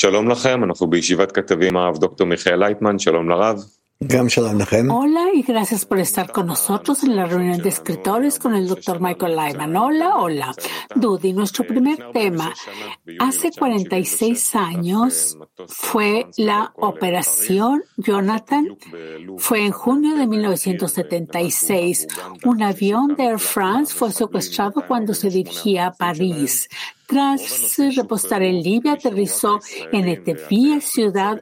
שלום לכם, אנחנו בישיבת כתבים הרב דוקטור מיכאל לייטמן, שלום לרב. Hola y gracias por estar con nosotros en la reunión de escritores con el doctor Michael Lyman. Hola, hola. Dudi, nuestro primer tema. Hace 46 años fue la operación Jonathan. Fue en junio de 1976. Un avión de Air France fue secuestrado cuando se dirigía a París. Tras repostar en Libia, aterrizó en Etevía, ciudad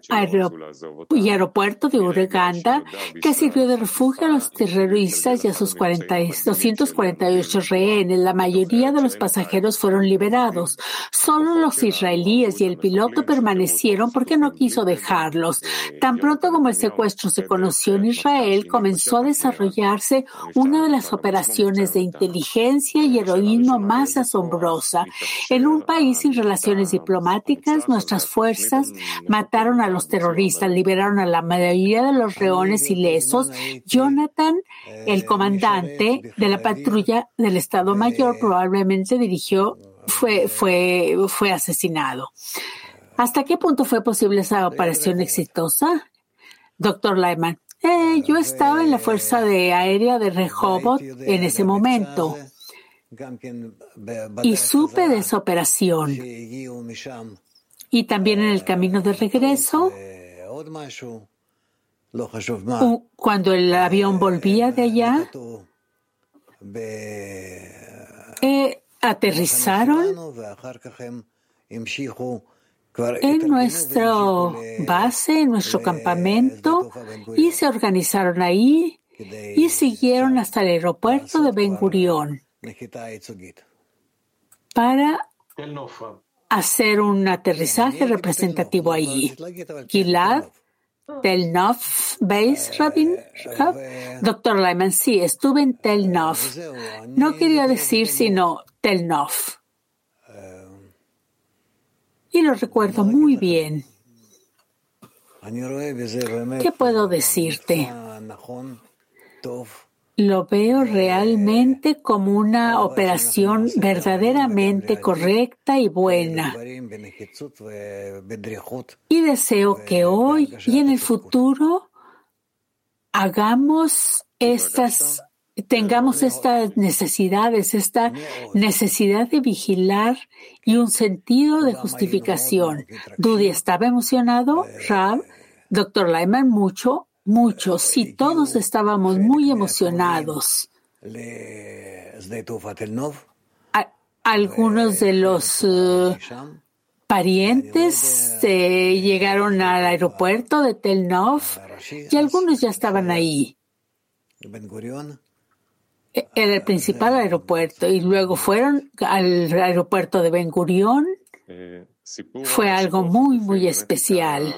y aeropuerto de Uganda, que sirvió de refugio a los terroristas y a sus 40, 248 rehenes. La mayoría de los pasajeros fueron liberados. Solo los israelíes y el piloto permanecieron porque no quiso dejarlos. Tan pronto como el secuestro se conoció en Israel, comenzó a desarrollarse una de las operaciones de inteligencia y heroísmo más asombrosa. En un país sin relaciones diplomáticas, nuestras fuerzas mataron a los terroristas, liberaron a la mayoría de los reones ilesos. Jonathan, el comandante de la patrulla del Estado Mayor, probablemente dirigió, fue, fue, fue asesinado. ¿Hasta qué punto fue posible esa operación exitosa? Doctor Lyman. Eh, yo estaba en la Fuerza de Aérea de Rehoboth en ese momento y supe de esa operación. Y también en el camino de regreso, cuando el avión volvía de allá, eh, aterrizaron en nuestra base, en nuestro campamento, y se organizaron ahí y siguieron hasta el aeropuerto de Ben Gurion para hacer un aterrizaje representativo ahí. Gilad Tel Nov Base Rabin Doctor Lyman, sí, estuve en Tel Nov. No quería decir sino Tel Nov. Y lo recuerdo muy bien. ¿Qué puedo decirte? Lo veo realmente como una operación verdaderamente correcta y buena. Y deseo que hoy y en el futuro hagamos estas, tengamos estas necesidades, esta necesidad de vigilar y un sentido de justificación. Dudy estaba emocionado, Rab, doctor Lyman mucho, mucho, sí, todos estábamos muy emocionados. algunos de los eh, parientes eh, llegaron al aeropuerto de Tel Nov y algunos ya estaban ahí. E, era el principal aeropuerto y luego fueron al aeropuerto de Ben Gurion. Eh, fue algo muy, muy especial.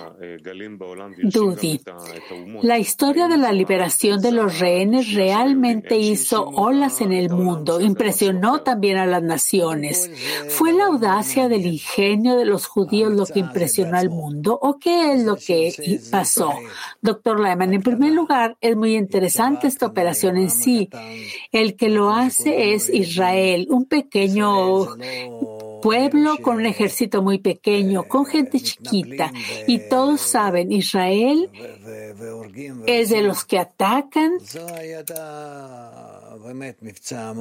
Dudi, la historia de la liberación de los rehenes realmente hizo olas en el mundo, impresionó también a las naciones. ¿Fue la audacia del ingenio de los judíos lo que impresionó al mundo o qué es lo que pasó? Doctor Lyman, en primer lugar, es muy interesante esta operación en sí. El que lo hace es Israel, un pequeño pueblo con un ejército muy pequeño, con gente chiquita. Y todos saben, Israel es de los que atacan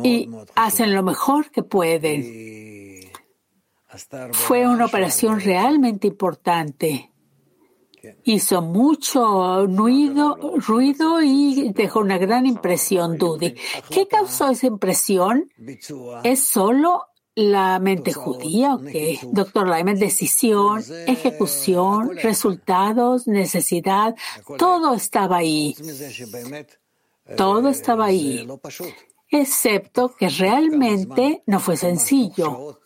y hacen lo mejor que pueden. Fue una operación realmente importante. Hizo mucho ruido, ruido y dejó una gran impresión, Dudy. ¿Qué causó esa impresión? Es solo la mente judía, ok. Doctor Lyman, decisión, ejecución, resultados, necesidad, todo estaba ahí. Todo estaba ahí. Excepto que realmente no fue sencillo.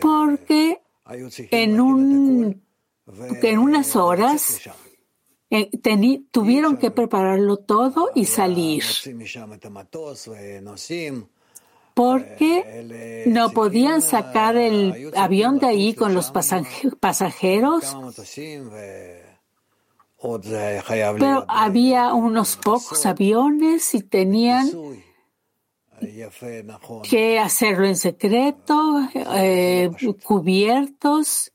Porque en, un, en unas horas eh, tuvieron que prepararlo todo y salir porque no podían sacar el avión de ahí con los pasajeros. Pero había unos pocos aviones y tenían que hacerlo en secreto, eh, cubiertos.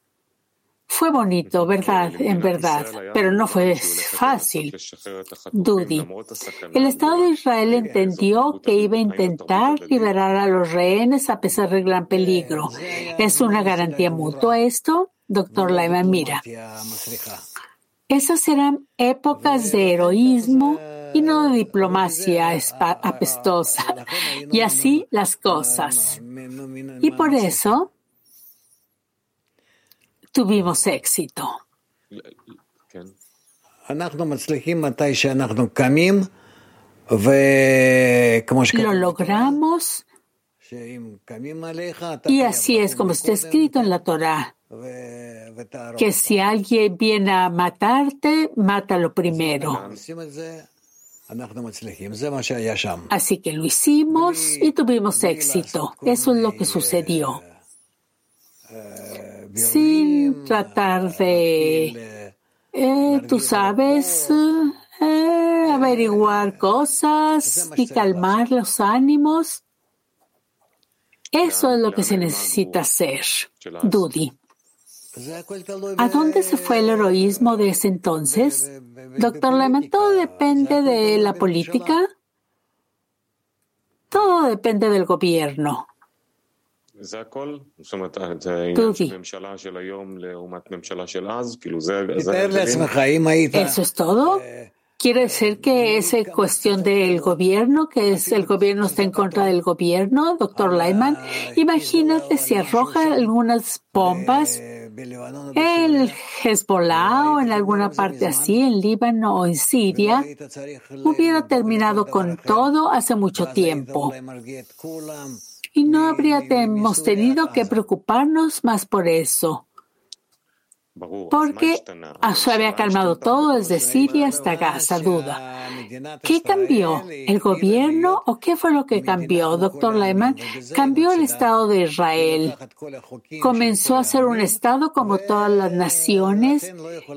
Fue bonito, verdad, en verdad, pero no fue fácil. Dudi. El Estado de Israel entendió que iba a intentar liberar a los rehenes a pesar del gran peligro. ¿Es una garantía mutua esto? Doctor Laiman, mira. Esas eran épocas de heroísmo y no de diplomacia apestosa. Y así las cosas. Y por eso tuvimos éxito. Lo logramos. y así es como está escrito en la Torah, que si alguien viene a matarte, mátalo primero. Así que lo hicimos y tuvimos éxito. Eso es lo que sucedió sin tratar de, eh, tú sabes, eh, averiguar cosas y calmar los ánimos. Eso es lo que se necesita hacer, Dudi. ¿A dónde se fue el heroísmo de ese entonces? Doctor Lehmann, todo depende de la política. Todo depende del gobierno. ¿Eso es todo? ¿Quiere decir que es cuestión del gobierno, que es el gobierno está en contra del gobierno, doctor Lyman? Imagínate si arroja algunas bombas el Hezbollah o en alguna parte así, en Líbano o en Siria, hubiera terminado con todo hace mucho tiempo y no habríamos tenido que preocuparnos más por eso. Porque se había calmado todo desde Siria hasta Gaza, duda. ¿Qué cambió? ¿El gobierno o qué fue lo que cambió? Doctor Lehman, cambió el Estado de Israel. Comenzó a ser un Estado como todas las naciones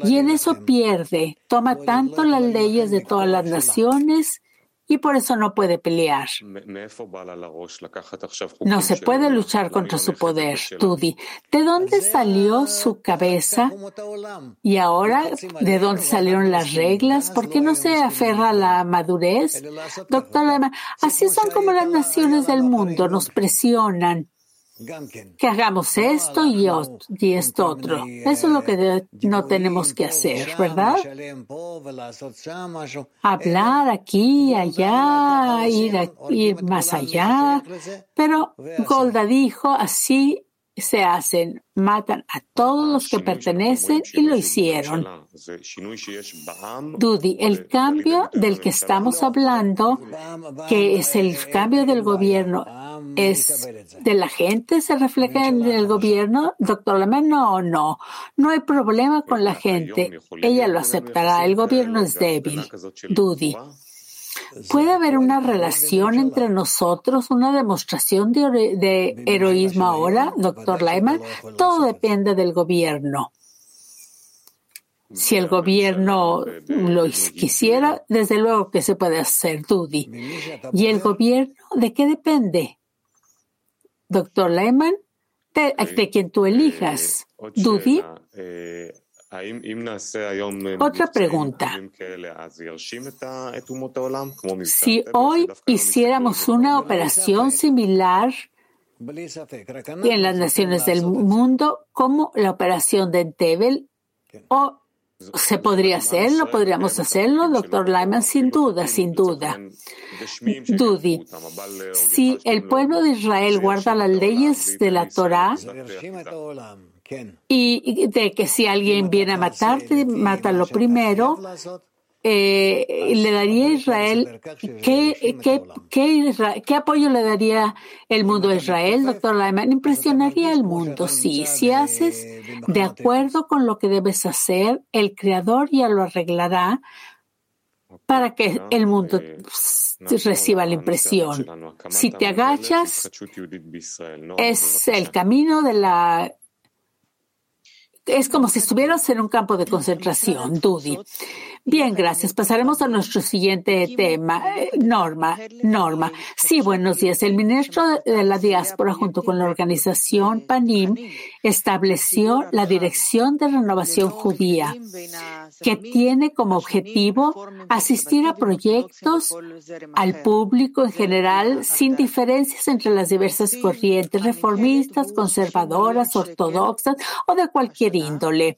y en eso pierde. Toma tanto las leyes de todas las naciones y por eso no puede pelear. No se puede luchar contra su poder, Tudi. ¿De dónde salió su cabeza? Y ahora, ¿de dónde salieron las reglas? ¿Por qué no se aferra a la madurez? Doctor así son como las naciones del mundo, nos presionan que hagamos esto y, esto otro. Eso es lo que no tenemos que hacer, ¿verdad? Hablar aquí, allá, ir, ir más allá. Pero Golda dijo, así se hacen, matan a todos los que pertenecen y lo hicieron. Dudi, el cambio del que estamos hablando, que es el cambio del gobierno, es de la gente, se refleja en el gobierno. Doctor Lama, no, no, no hay problema con la gente. Ella lo aceptará. El gobierno es débil. Dudi. ¿Puede haber una relación entre nosotros, una demostración de, heroísmo ahora, doctor Lyman? Todo depende del gobierno. Si el gobierno lo quisiera, desde luego que se puede hacer, Dudi. ¿Y el gobierno de qué depende? Doctor Lyman, de, de quien tú elijas. Dudi. Otra pregunta. Si hoy hiciéramos una operación similar en las naciones del mundo, como la operación de Entebel, o se podría hacerlo, podríamos hacerlo, doctor Lyman, sin duda, sin duda. Dudi, si el pueblo de Israel guarda las leyes de la Torah, y de que si alguien viene a matarte, mátalo primero. Eh, le daría a Israel, ¿qué, qué, qué, apoyo le daría el mundo a Israel, doctor Lyman? Impresionaría al mundo, sí. Si haces. De acuerdo con lo que debes hacer, el Creador ya lo arreglará para que el mundo reciba la impresión. Si te agachas, es el camino de la es como si estuvieras en un campo de concentración, Dudi. Bien, gracias. Pasaremos a nuestro siguiente tema. Eh, Norma, Norma. Sí, buenos días. El ministro de la diáspora junto con la organización PANIM estableció la Dirección de Renovación Judía, que tiene como objetivo asistir a proyectos al público en general sin diferencias entre las diversas corrientes reformistas, conservadoras, ortodoxas o de cualquier índole.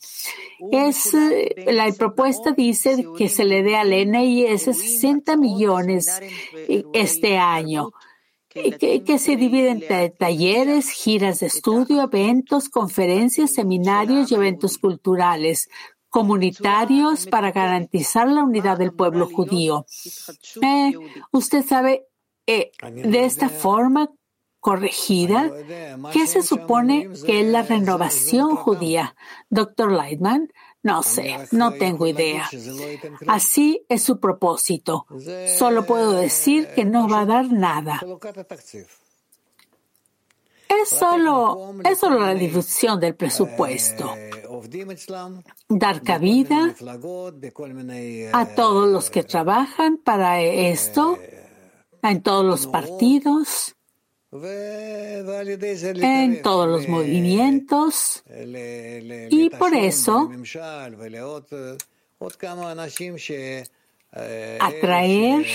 Es, eh, la propuesta dice que se le dé al NIS 60 millones este año. Que, que, se divide entre talleres, giras de estudio, eventos, conferencias, seminarios y eventos culturales comunitarios para garantizar la unidad del pueblo judío. Eh, usted sabe, eh, de esta forma corregida, ¿qué se supone que es la renovación judía? Doctor Leitman, no sé, no tengo idea. Así es su propósito. Solo puedo decir que no va a dar nada. Es solo, es solo la difusión del presupuesto. Dar cabida a todos los que trabajan para esto, en todos los partidos, en todos los movimientos. y por eso atraer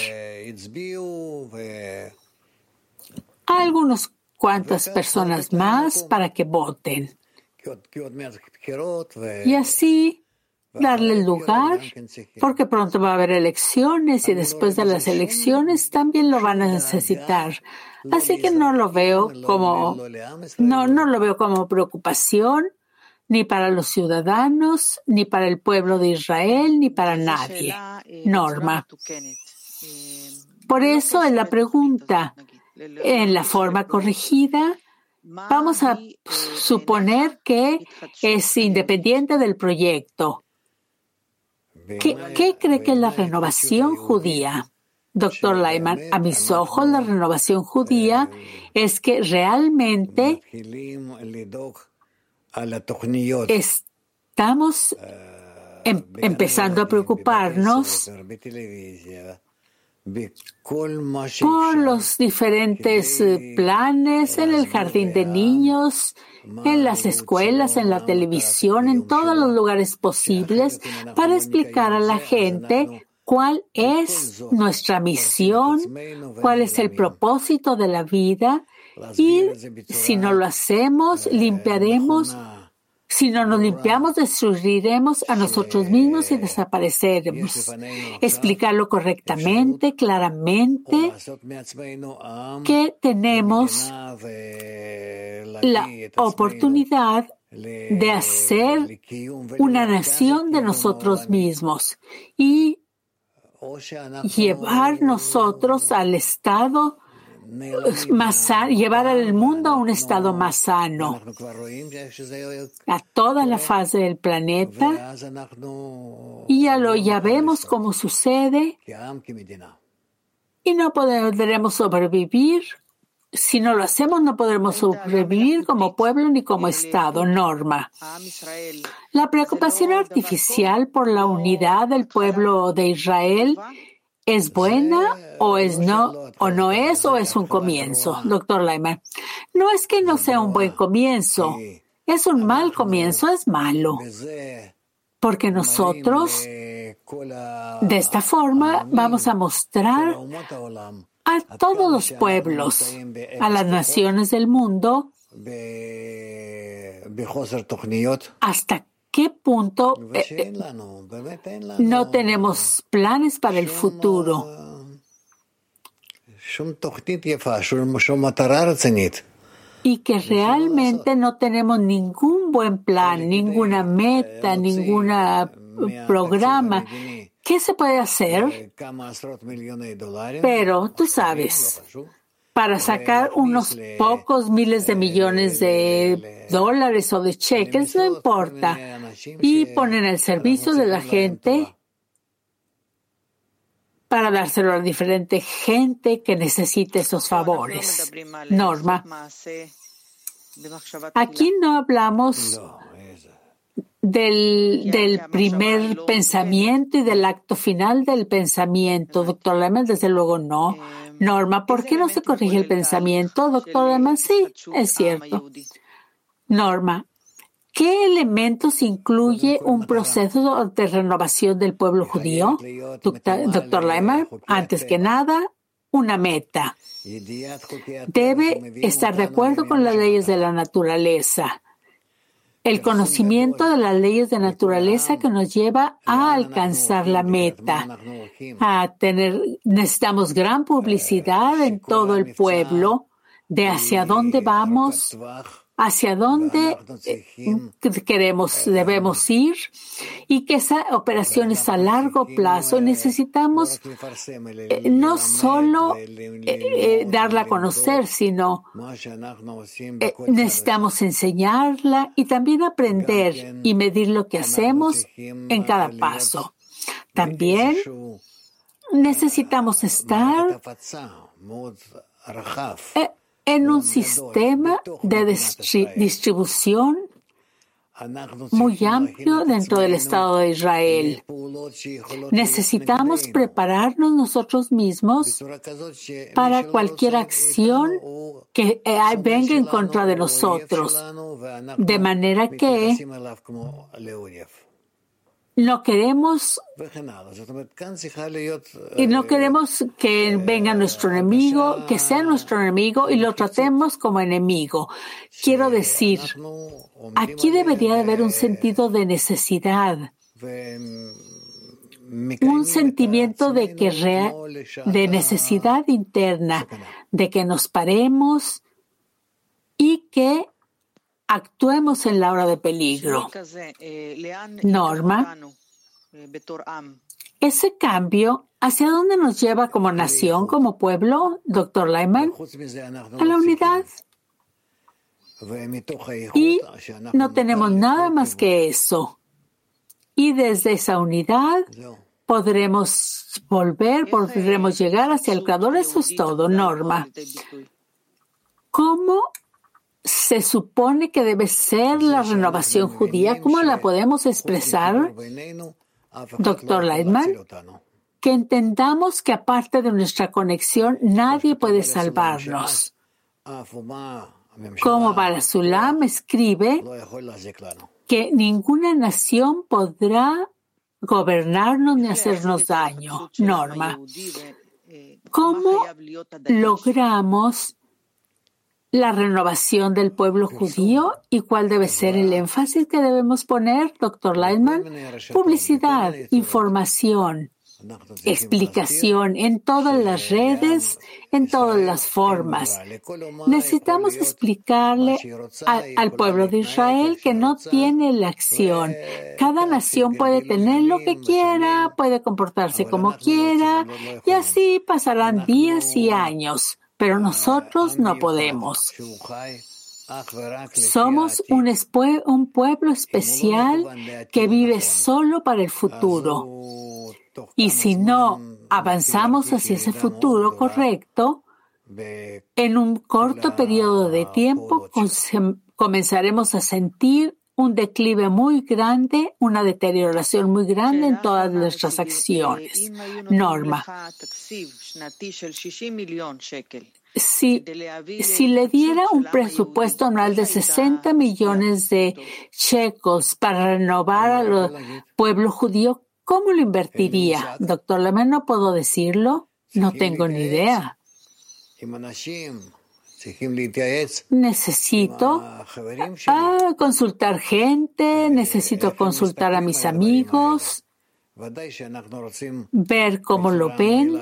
a algunos cuantas personas más para que voten. y así darle el lugar, porque pronto va a haber elecciones y después de las elecciones también lo van a necesitar. Así que no lo veo como, no, no lo veo como preocupación ni para los ciudadanos, ni para el pueblo de Israel, ni para nadie. Norma. Por eso en la pregunta, en la forma corregida, vamos a suponer que es independiente del proyecto. ¿Qué, cree que es la renovación judía? Doctor Lyman, a mis ojos la renovación judía es que realmente estamos em, empezando a preocuparnos por los diferentes eh, planes en el jardín de niños, en las escuelas, en la televisión, en todos los lugares posibles, para explicar a la gente cuál es nuestra misión, cuál es el propósito de la vida y si no lo hacemos, limpiaremos. si no nos limpiamos, destruiremos a nosotros mismos y desapareceremos. Explicarlo correctamente, claramente, que tenemos la oportunidad de hacer una nación de nosotros mismos. Y llevar nosotros al estado más llevar al mundo a un estado más sano, a toda la fase del planeta, y ya lo ya vemos cómo sucede, y no podremos sobrevivir. Si no lo hacemos, no podremos sobrevivir como pueblo ni como Estado, norma. La preocupación artificial por la unidad del pueblo de Israel ¿Es buena o es no o no es o es un comienzo, doctor Leimer? No es que no sea un buen comienzo, es un mal comienzo, es malo. Porque nosotros de esta forma vamos a mostrar a todos los pueblos, a las naciones del mundo, hasta qué punto eh, eh, no tenemos planes para el futuro. Y que realmente no tenemos ningún buen plan, ninguna meta, ningún programa. ¿Qué se puede hacer? Pero tú sabes, para sacar unos pocos miles de millones de dólares o de cheques, no importa, y poner al servicio de la gente para dárselo a diferente gente que necesite esos favores. Norma, aquí no hablamos del, del primer pensamiento y del acto final del pensamiento. Doctor Lehmann, desde luego no. Norma, ¿por qué no se corrige el pensamiento? Doctor Lehmann, sí, es cierto. Norma, ¿qué elementos incluye un proceso de renovación del pueblo judío? Doctor Lehmann, antes que nada, una meta. Debe estar de acuerdo con las leyes de la naturaleza el conocimiento de las leyes de naturaleza que nos lleva a alcanzar la meta, a tener, necesitamos gran publicidad en todo el pueblo de hacia dónde vamos, hacia dónde eh, queremos, debemos ir y que esa operación es a largo plazo. Necesitamos eh, no solo eh, darla a conocer, sino necesitamos enseñarla y también aprender y medir lo que hacemos en cada paso. También necesitamos estar en un sistema de distribución muy amplio dentro del Estado de Israel. Necesitamos prepararnos nosotros mismos para cualquier acción que eh, venga en contra de nosotros, de manera que no queremos y no queremos que venga nuestro enemigo, que sea nuestro enemigo y lo tratemos como enemigo. Quiero decir, aquí debería haber un sentido de necesidad, un sentimiento de que de necesidad interna, de que nos paremos y que actuemos en la hora de peligro. Norma, ese cambio, ¿hacia dónde nos lleva como nación, como pueblo, doctor Lyman? A la unidad. Y no tenemos nada más que eso. Y desde esa unidad podremos volver, podremos llegar hacia el Creador. Eso es todo, Norma. ¿Cómo se supone que debe ser la renovación judía. ¿Cómo la podemos expresar, doctor Leitman? Que entendamos que aparte de nuestra conexión, nadie puede salvarnos. Como Barasulam escribe que ninguna nación podrá gobernarnos ni hacernos daño. Norma. ¿Cómo logramos la renovación del pueblo judío y cuál debe ser el énfasis que debemos poner, doctor Leitman? Publicidad, información, explicación en todas las redes, en todas las formas. Necesitamos explicarle al pueblo de Israel que no tiene la acción. Cada nación puede tener lo que quiera, puede comportarse como quiera y así pasarán días y años pero nosotros no podemos. Somos un, un, pueblo especial que vive solo para el futuro. Y si no avanzamos hacia ese futuro correcto, en un corto periodo de tiempo comenzaremos a sentir un declive muy grande, una deterioración muy grande en todas nuestras acciones. Norma. Si, si, le diera un presupuesto anual de 60 millones de checos para renovar al pueblo judío, ¿cómo lo invertiría? Doctor Lemer, no puedo decirlo. No tengo ni idea. Necesito consultar gente, necesito consultar a mis amigos, ver cómo lo ven.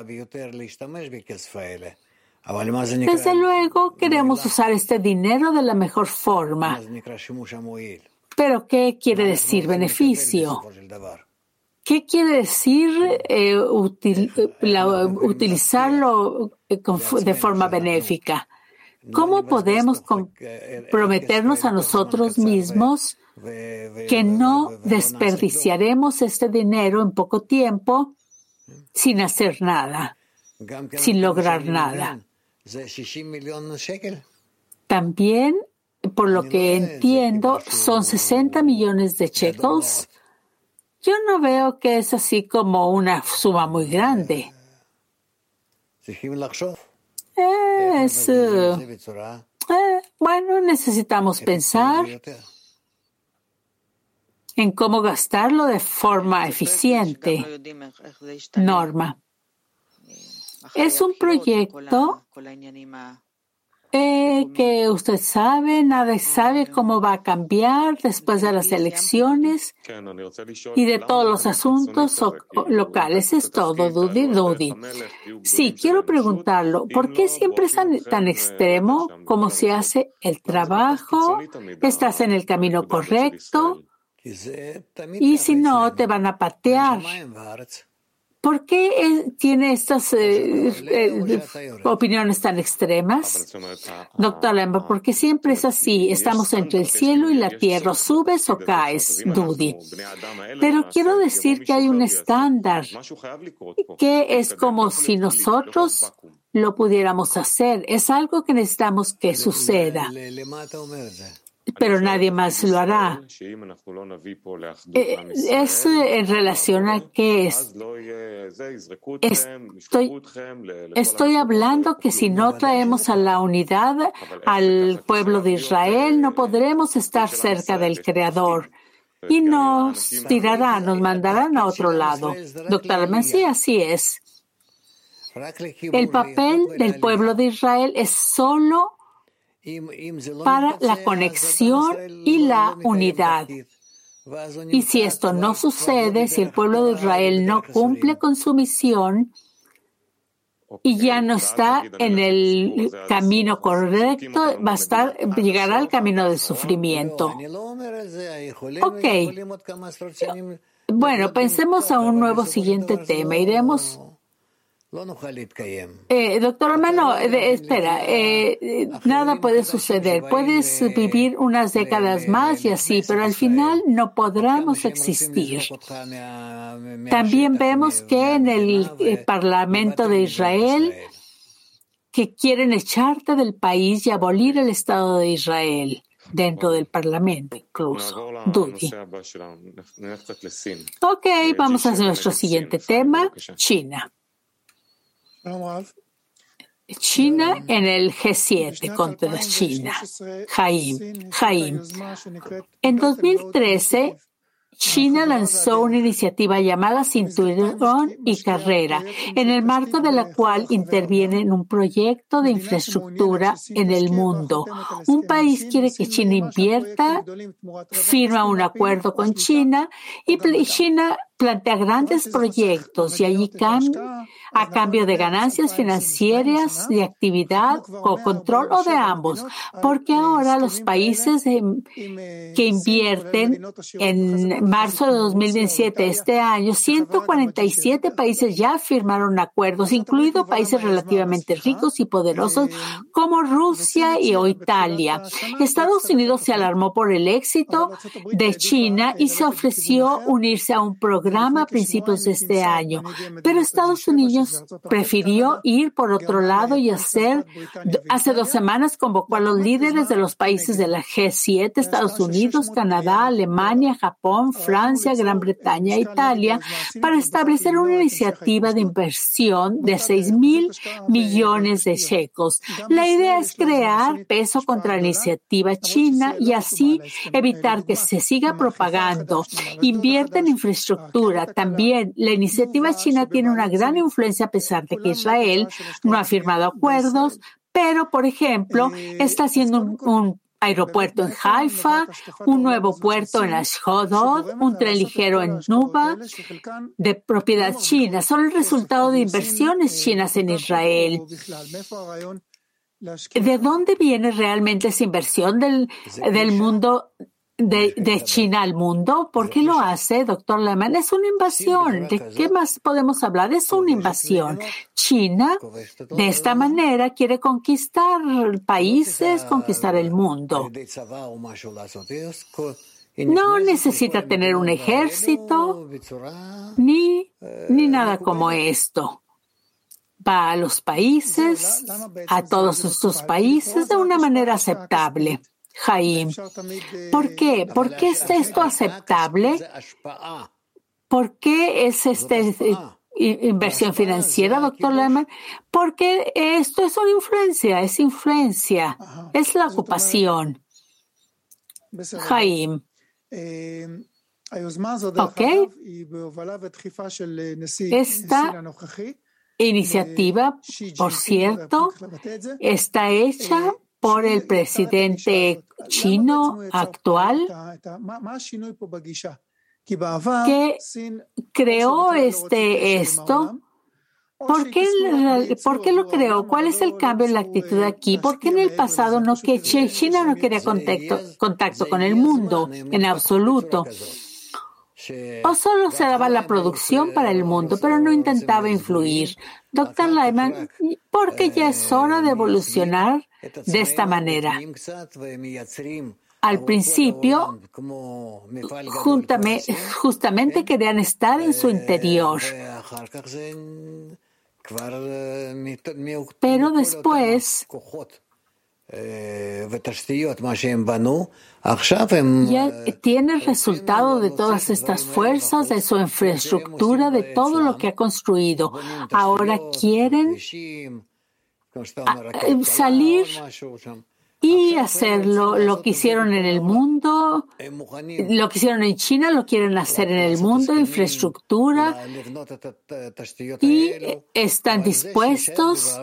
Desde luego queremos usar este dinero de la mejor forma. Pero ¿qué quiere decir beneficio? ¿Qué quiere decir eh, utilizarlo eh, de forma benéfica? ¿Cómo podemos comprometernos a nosotros mismos que no desperdiciaremos este dinero en poco tiempo sin hacer nada, sin lograr nada? También por lo que entiendo, son 60 millones de shekels. Yo no veo que es así como una suma muy grande. Es, eh, bueno, necesitamos pensar en cómo gastarlo de forma eficiente. Norma. Es un proyecto eh, que usted sabe, nadie sabe cómo va a cambiar después de las elecciones y de todos los asuntos locales. Es todo, Dudi, Dudi. Sí, quiero preguntarlo, ¿por qué siempre es tan extremo? ¿Cómo se hace el trabajo? ¿Estás en el camino correcto? Y si no, te van a patear. ¿Por qué tiene estas eh, eh, opiniones tan extremas? Doctor Lambert, porque siempre es así. Estamos entre el cielo y la tierra. ¿Subes o caes, Dudi? Pero quiero decir que hay un estándar que es como si nosotros lo pudiéramos hacer. Es algo que necesitamos que suceda pero nadie más lo hará. Eh, es en relación a qué es. Estoy, estoy hablando que si no traemos a la unidad al pueblo de Israel, no podremos estar cerca del Creador y nos tirarán, nos mandarán a otro lado. Doctor Messi, así es. El papel del pueblo de Israel es solo para la conexión y la unidad. Y si esto no sucede, si el pueblo de Israel no cumple con su misión y ya no está en el camino correcto, va a estar, llegará al camino del sufrimiento. Ok. Bueno, pensemos a un nuevo siguiente tema. Iremos eh, doctor hermano, eh, espera, eh, nada puede suceder. Puedes vivir unas décadas más y así, pero al final no podremos existir. También vemos que en el Parlamento de Israel que quieren echarte del país y abolir el Estado de Israel dentro del Parlamento incluso. Dudi. Ok, vamos a nuestro siguiente tema, China. China en el G7 contra China. Jaim. Jaim. En 2013, China lanzó una iniciativa llamada Cinturón y Carrera, en el marco de la cual interviene en un proyecto de infraestructura en el mundo. Un país quiere que China invierta, firma un acuerdo con China y China plantea grandes proyectos y allí a cambio de ganancias financieras, de actividad o control o de ambos, porque ahora los países que invierten en marzo de 2017, este año, 147 países ya firmaron acuerdos, incluidos países relativamente ricos y poderosos como Rusia y o Italia. Estados Unidos se alarmó por el éxito de China y se ofreció unirse a un programa a principios de este año, pero Estados Unidos prefirió ir por otro lado y hacer, hace dos semanas convocó a los líderes de los países de la G7, Estados Unidos, Canadá, Alemania, Japón, Francia, Gran Bretaña e Italia, para establecer una iniciativa de inversión de 6 mil millones de shekels. La idea es crear peso contra la iniciativa china y así evitar que se siga propagando. Invierte en infraestructura también la iniciativa china tiene una gran influencia a pesar de que Israel no ha firmado acuerdos, pero, por ejemplo, está haciendo un, aeropuerto en Haifa, un nuevo puerto en Ashdod, un tren ligero en Nuba, de propiedad china. Son el resultado de inversiones chinas en Israel. ¿De dónde viene realmente esa inversión del, del mundo de, China al mundo. ¿Por qué lo hace, doctor Lehmann? Es una invasión. ¿De qué más podemos hablar? Es una invasión. China, de esta manera, quiere conquistar países, conquistar el mundo. No necesita tener un ejército ni, ni nada como esto. Va a los países, a todos estos países, de una manera aceptable. Jaim. ¿Por qué? ¿Por qué es esto aceptable? ¿Por qué es este inversión financiera, doctor Lehman? Porque esto es una influencia, es influencia, es la ocupación. Jaim. Ok. Esta iniciativa, por cierto, está hecha por el presidente chino actual que creó este esto. ¿Por qué, ¿Por qué, lo creó? ¿Cuál es el cambio en la actitud aquí? ¿Por qué en el pasado no que China no quería contacto con el mundo en absoluto? O solo se daba la producción para el mundo, pero no intentaba influir. Doctor Lyman, porque ya es hora de evolucionar de esta manera. Al principio, justamente querían estar en su interior. Pero después ya tiene el resultado de todas estas fuerzas, de su infraestructura, de todo lo que ha construido. Ahora quieren salir y hacerlo. Lo que hicieron en el mundo, lo que hicieron en China, lo quieren hacer en el mundo, infraestructura, y están dispuestos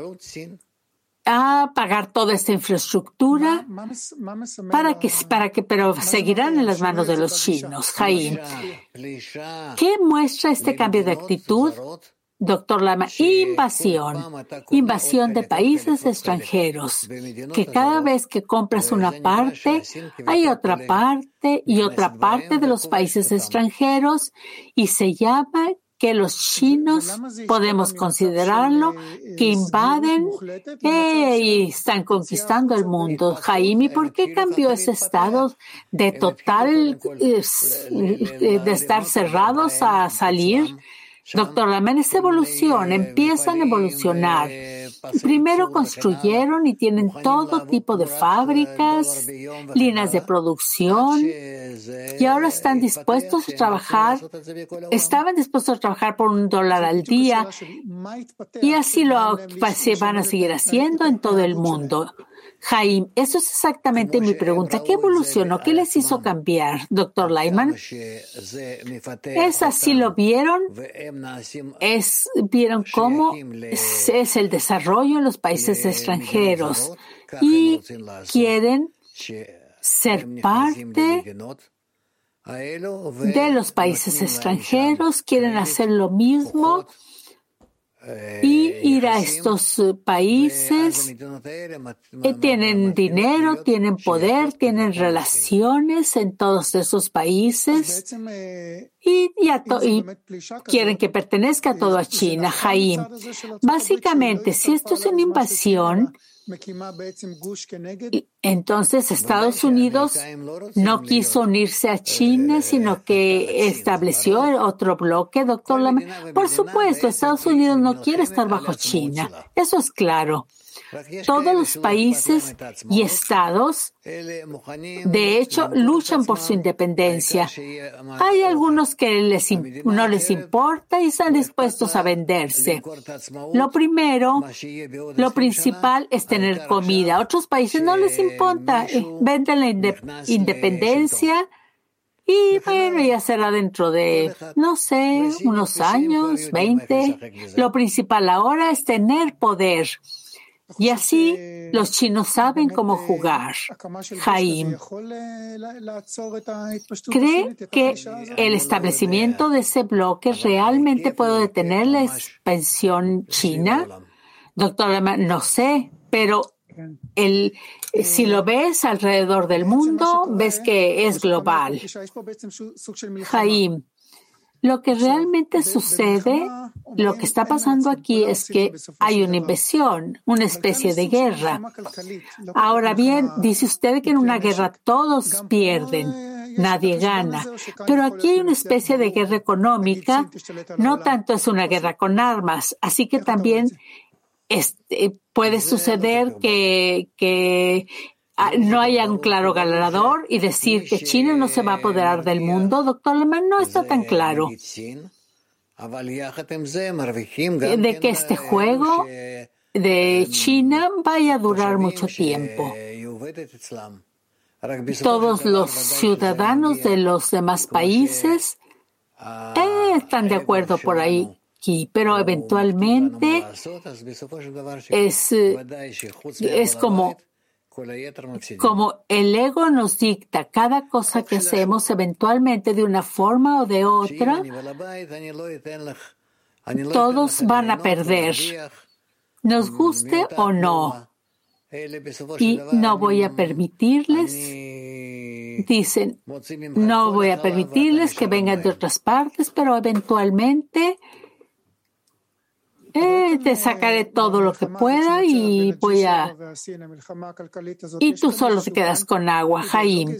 a pagar toda esta infraestructura para que, para que, pero seguirán en las manos de los chinos. Jaim, ¿qué muestra este cambio de actitud? Doctor Lama, invasión, invasión de países extranjeros, que cada vez que compras una parte, hay otra parte y otra parte de los países extranjeros y se llama que los chinos podemos considerarlo que invaden y están conquistando el mundo. Jaime, ¿por qué cambió ese estado de total de estar cerrados a salir? Doctor Lamen, esa evolución, empiezan a evolucionar. Primero construyeron y tienen todo tipo de fábricas, líneas de producción, y ahora están dispuestos a trabajar, estaban dispuestos a trabajar por un dólar al día, y así lo se van a seguir haciendo en todo el mundo. Jaim, eso es exactamente mi pregunta. ¿Qué evolucionó? ¿Qué les hizo cambiar, doctor Lyman? ¿Es así lo vieron? ¿Es, ¿Vieron cómo es, el desarrollo en los países extranjeros? Y quieren ser parte de los países extranjeros, quieren hacer lo mismo y ir a estos eh, países. Eh, tienen dinero, tienen poder, tienen relaciones en todos esos países y, y, quieren que pertenezca todo a China, Jaim. Básicamente, si esto es una invasión, entonces Estados Unidos no quiso unirse a China, sino que estableció otro bloque, doctor Por supuesto, Estados Unidos no quiere estar bajo China. Eso es claro. Todos los países y estados, de hecho, luchan por su independencia. Hay algunos que no les importa y están dispuestos a venderse. Lo primero, lo principal es tener comida. otros países no les importa, eh, venden la independencia. Y bueno, ya será dentro de, no sé, unos años, 20. Lo principal ahora es tener poder. Y así los chinos saben cómo jugar. Jaim cree que el establecimiento de ese bloque realmente puede detener la expansión china. Doctor, no sé, pero el, si lo ves alrededor del mundo, ves que es global. Jaim, lo que realmente sucede, lo que está pasando aquí es que hay una invasión, una especie de guerra. Ahora bien, dice usted que en una guerra todos pierden, nadie gana. Pero aquí hay una especie de guerra económica, no tanto es una guerra con armas, así que también este, puede suceder que, que no haya un claro ganador y decir que China no se va a apoderar del mundo, doctor Lehmann, no está tan claro de que este juego de China vaya a durar mucho tiempo. Todos los ciudadanos de los demás países eh, están de acuerdo por ahí. pero eventualmente es, es como, como el ego nos dicta cada cosa que hacemos eventualmente de una forma o de otra, todos van a perder. nos guste o no. Y no voy a permitirles, dicen, no voy a permitirles que vengan de otras partes, pero eventualmente eh, te sacaré todo lo que pueda y voy a... Y tú solo te quedas con agua, Jaim.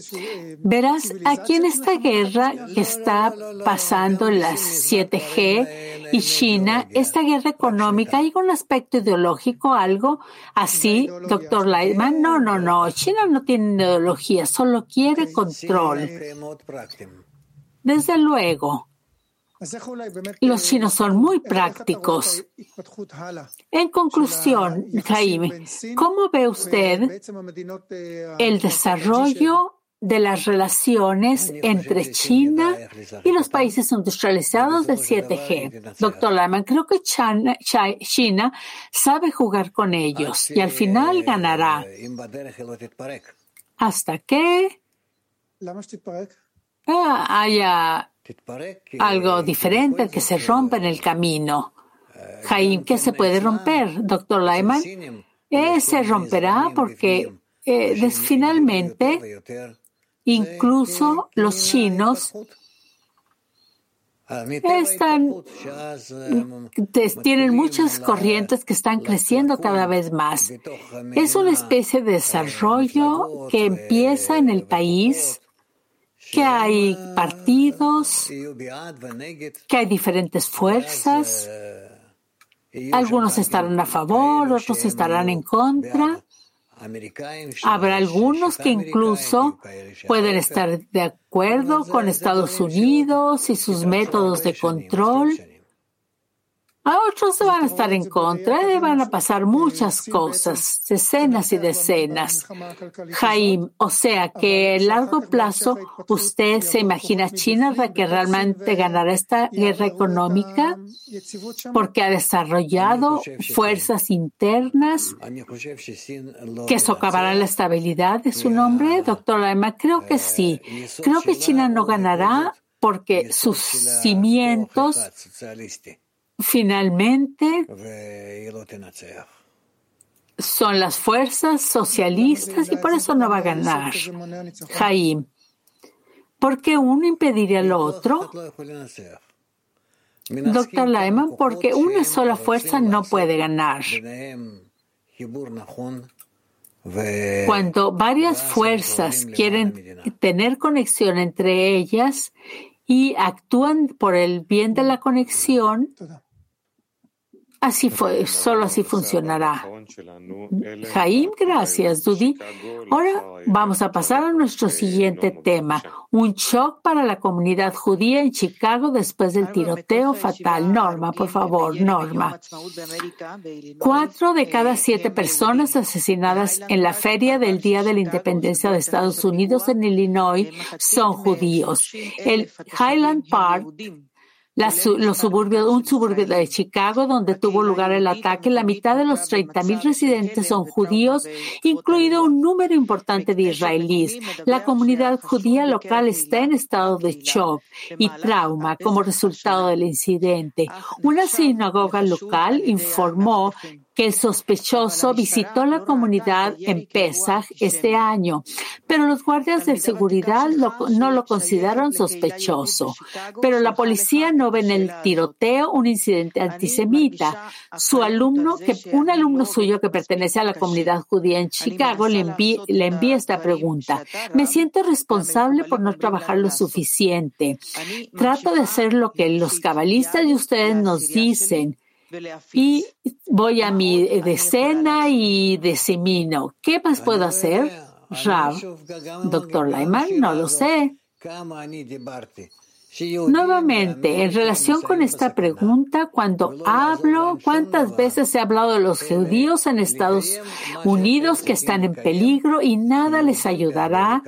Verás, aquí en esta guerra que está pasando en las 7G y China, esta guerra económica, ¿hay un aspecto ideológico, algo así, doctor Leitman? No, no, no. China no tiene ideología, solo quiere control. Desde luego. Los chinos son muy prácticos. En conclusión, Jaime, ¿cómo ve usted el desarrollo de las relaciones entre China y los países industrializados del 7G. Doctor Lyman, creo que China, sabe jugar con ellos y al final ganará. Hasta que ah, haya algo diferente que se rompa en el camino. Jaime, ¿qué se puede romper, doctor Lyman? Eh, se romperá porque eh, finalmente incluso los chinos están, tienen muchas corrientes que están creciendo cada vez más. Es una especie de desarrollo que empieza en el país que hay partidos, que hay diferentes fuerzas. Algunos estarán a favor, otros estarán en contra. Habrá algunos que incluso pueden estar de acuerdo con Estados Unidos y sus métodos de control a otros se van a estar en contra y van a pasar muchas cosas, decenas y decenas. Jaime, o sea que a largo plazo usted se imagina China que realmente ganará esta guerra económica porque ha desarrollado fuerzas internas que socavarán la estabilidad de su nombre. Doctor Lema, creo que sí. Creo que China no ganará porque sus cimientos Finalmente, son las fuerzas socialistas y por eso no va a ganar. Jaim, ¿por qué uno impediría al otro? Doctor Lyman, porque una sola fuerza no puede ganar. Cuando varias fuerzas quieren tener conexión entre ellas y actúan por el bien de la conexión, Así fue, solo así funcionará. Jaim, gracias, Dudi. Ahora vamos a pasar a nuestro siguiente tema, un shock para la comunidad judía en Chicago después del tiroteo fatal. Norma, por favor, Norma. Cuatro de cada siete personas asesinadas en la feria del Día de la Independencia de Estados Unidos en Illinois son judíos. El Highland Park los suburbios, un suburbio de Chicago donde tuvo lugar el ataque, la mitad de los 30.000 residentes son judíos, incluido un número importante de israelíes. La comunidad judía local está en estado de shock y trauma como resultado del incidente. Una sinagoga local informó que el sospechoso visitó la comunidad en Pesach este año, pero los guardias de seguridad no lo consideraron sospechoso. Pero la policía no ve en el tiroteo un incidente antisemita. Su alumno, que, un alumno suyo que pertenece a la comunidad judía en Chicago, le, le envía esta pregunta. Me siento responsable por no trabajar lo suficiente. Trato de hacer lo que los cabalistas de ustedes nos dicen y voy a mi decena y disemino. ¿Qué más puedo hacer? Rav, doctor Laiman, no lo sé. Nuevamente, en relación con esta pregunta, cuando hablo, ¿cuántas veces he hablado de los judíos en Estados Unidos que están en peligro y nada les ayudará?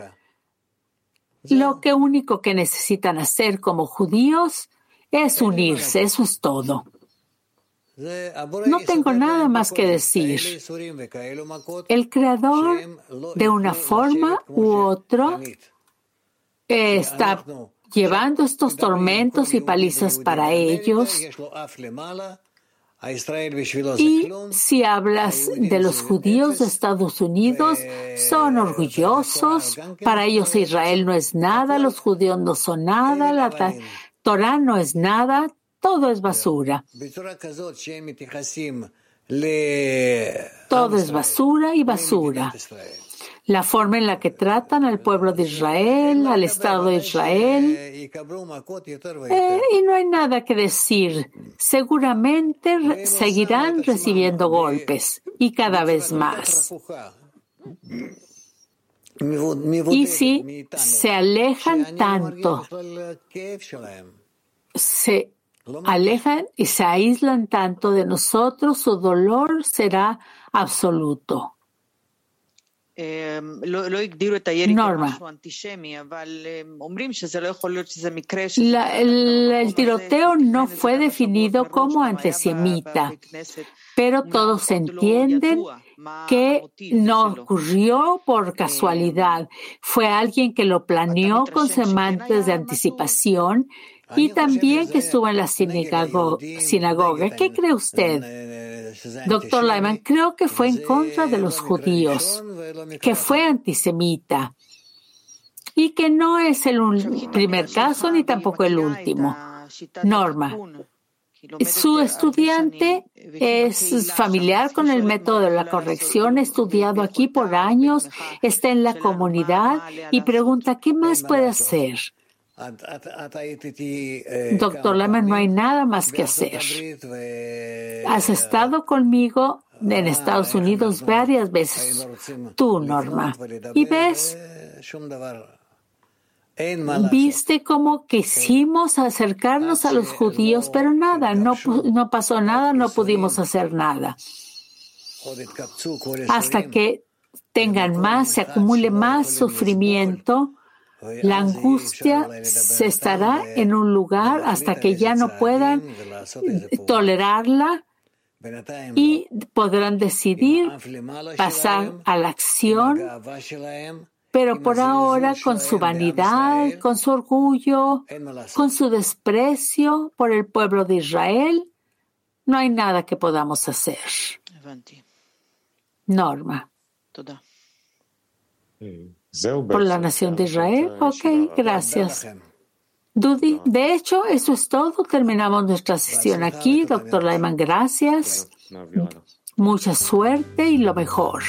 Lo que único que necesitan hacer como judíos es unirse, eso es todo. No tengo nada más que decir. El creador, de una forma u otra, está llevando estos tormentos y palizas para ellos. Y si hablas de los judíos de Estados Unidos, son orgullosos. Para ellos Israel no es nada, los judíos no son nada, la Torah no es nada, todo es basura. Todo es basura y basura la forma en la que tratan al pueblo de Israel, al Estado de Israel. Eh, y no hay nada que decir. Seguramente seguirán recibiendo golpes y cada vez más. Y si se alejan tanto, se alejan y se aíslan tanto de nosotros, su dolor será absoluto. Norma. el, tiroteo no fue definido como antisemita, pero todos entienden que no ocurrió por casualidad. Fue alguien que lo planeó con semanas de anticipación y también que estuvo en la sinagoga. ¿Qué cree usted? Doctor Lyman, creo que fue en contra de los judíos, que fue antisemita y que no es el primer caso ni tampoco el último. Norma. Su estudiante es familiar con el método de la corrección, ha estudiado aquí por años, está en la comunidad y pregunta, ¿qué más puede hacer? Doctor Lehmann, no hay nada más que hacer. Has estado conmigo en Estados Unidos varias veces, tú, Norma, y ves, viste cómo quisimos acercarnos a los judíos, pero nada, no, no pasó nada, no pudimos hacer nada. Hasta que tengan más, se acumule más sufrimiento la angustia se estará en un lugar hasta que ya no puedan tolerarla y podrán decidir pasar a la acción, pero por ahora con su vanidad, con su orgullo, con su desprecio por el pueblo de Israel, no hay nada que podamos hacer. Norma por la nación de Israel. Ok, gracias. Dudi, de hecho, eso es todo. Terminamos nuestra sesión aquí. Doctor Lyman, gracias. Mucha suerte y lo mejor.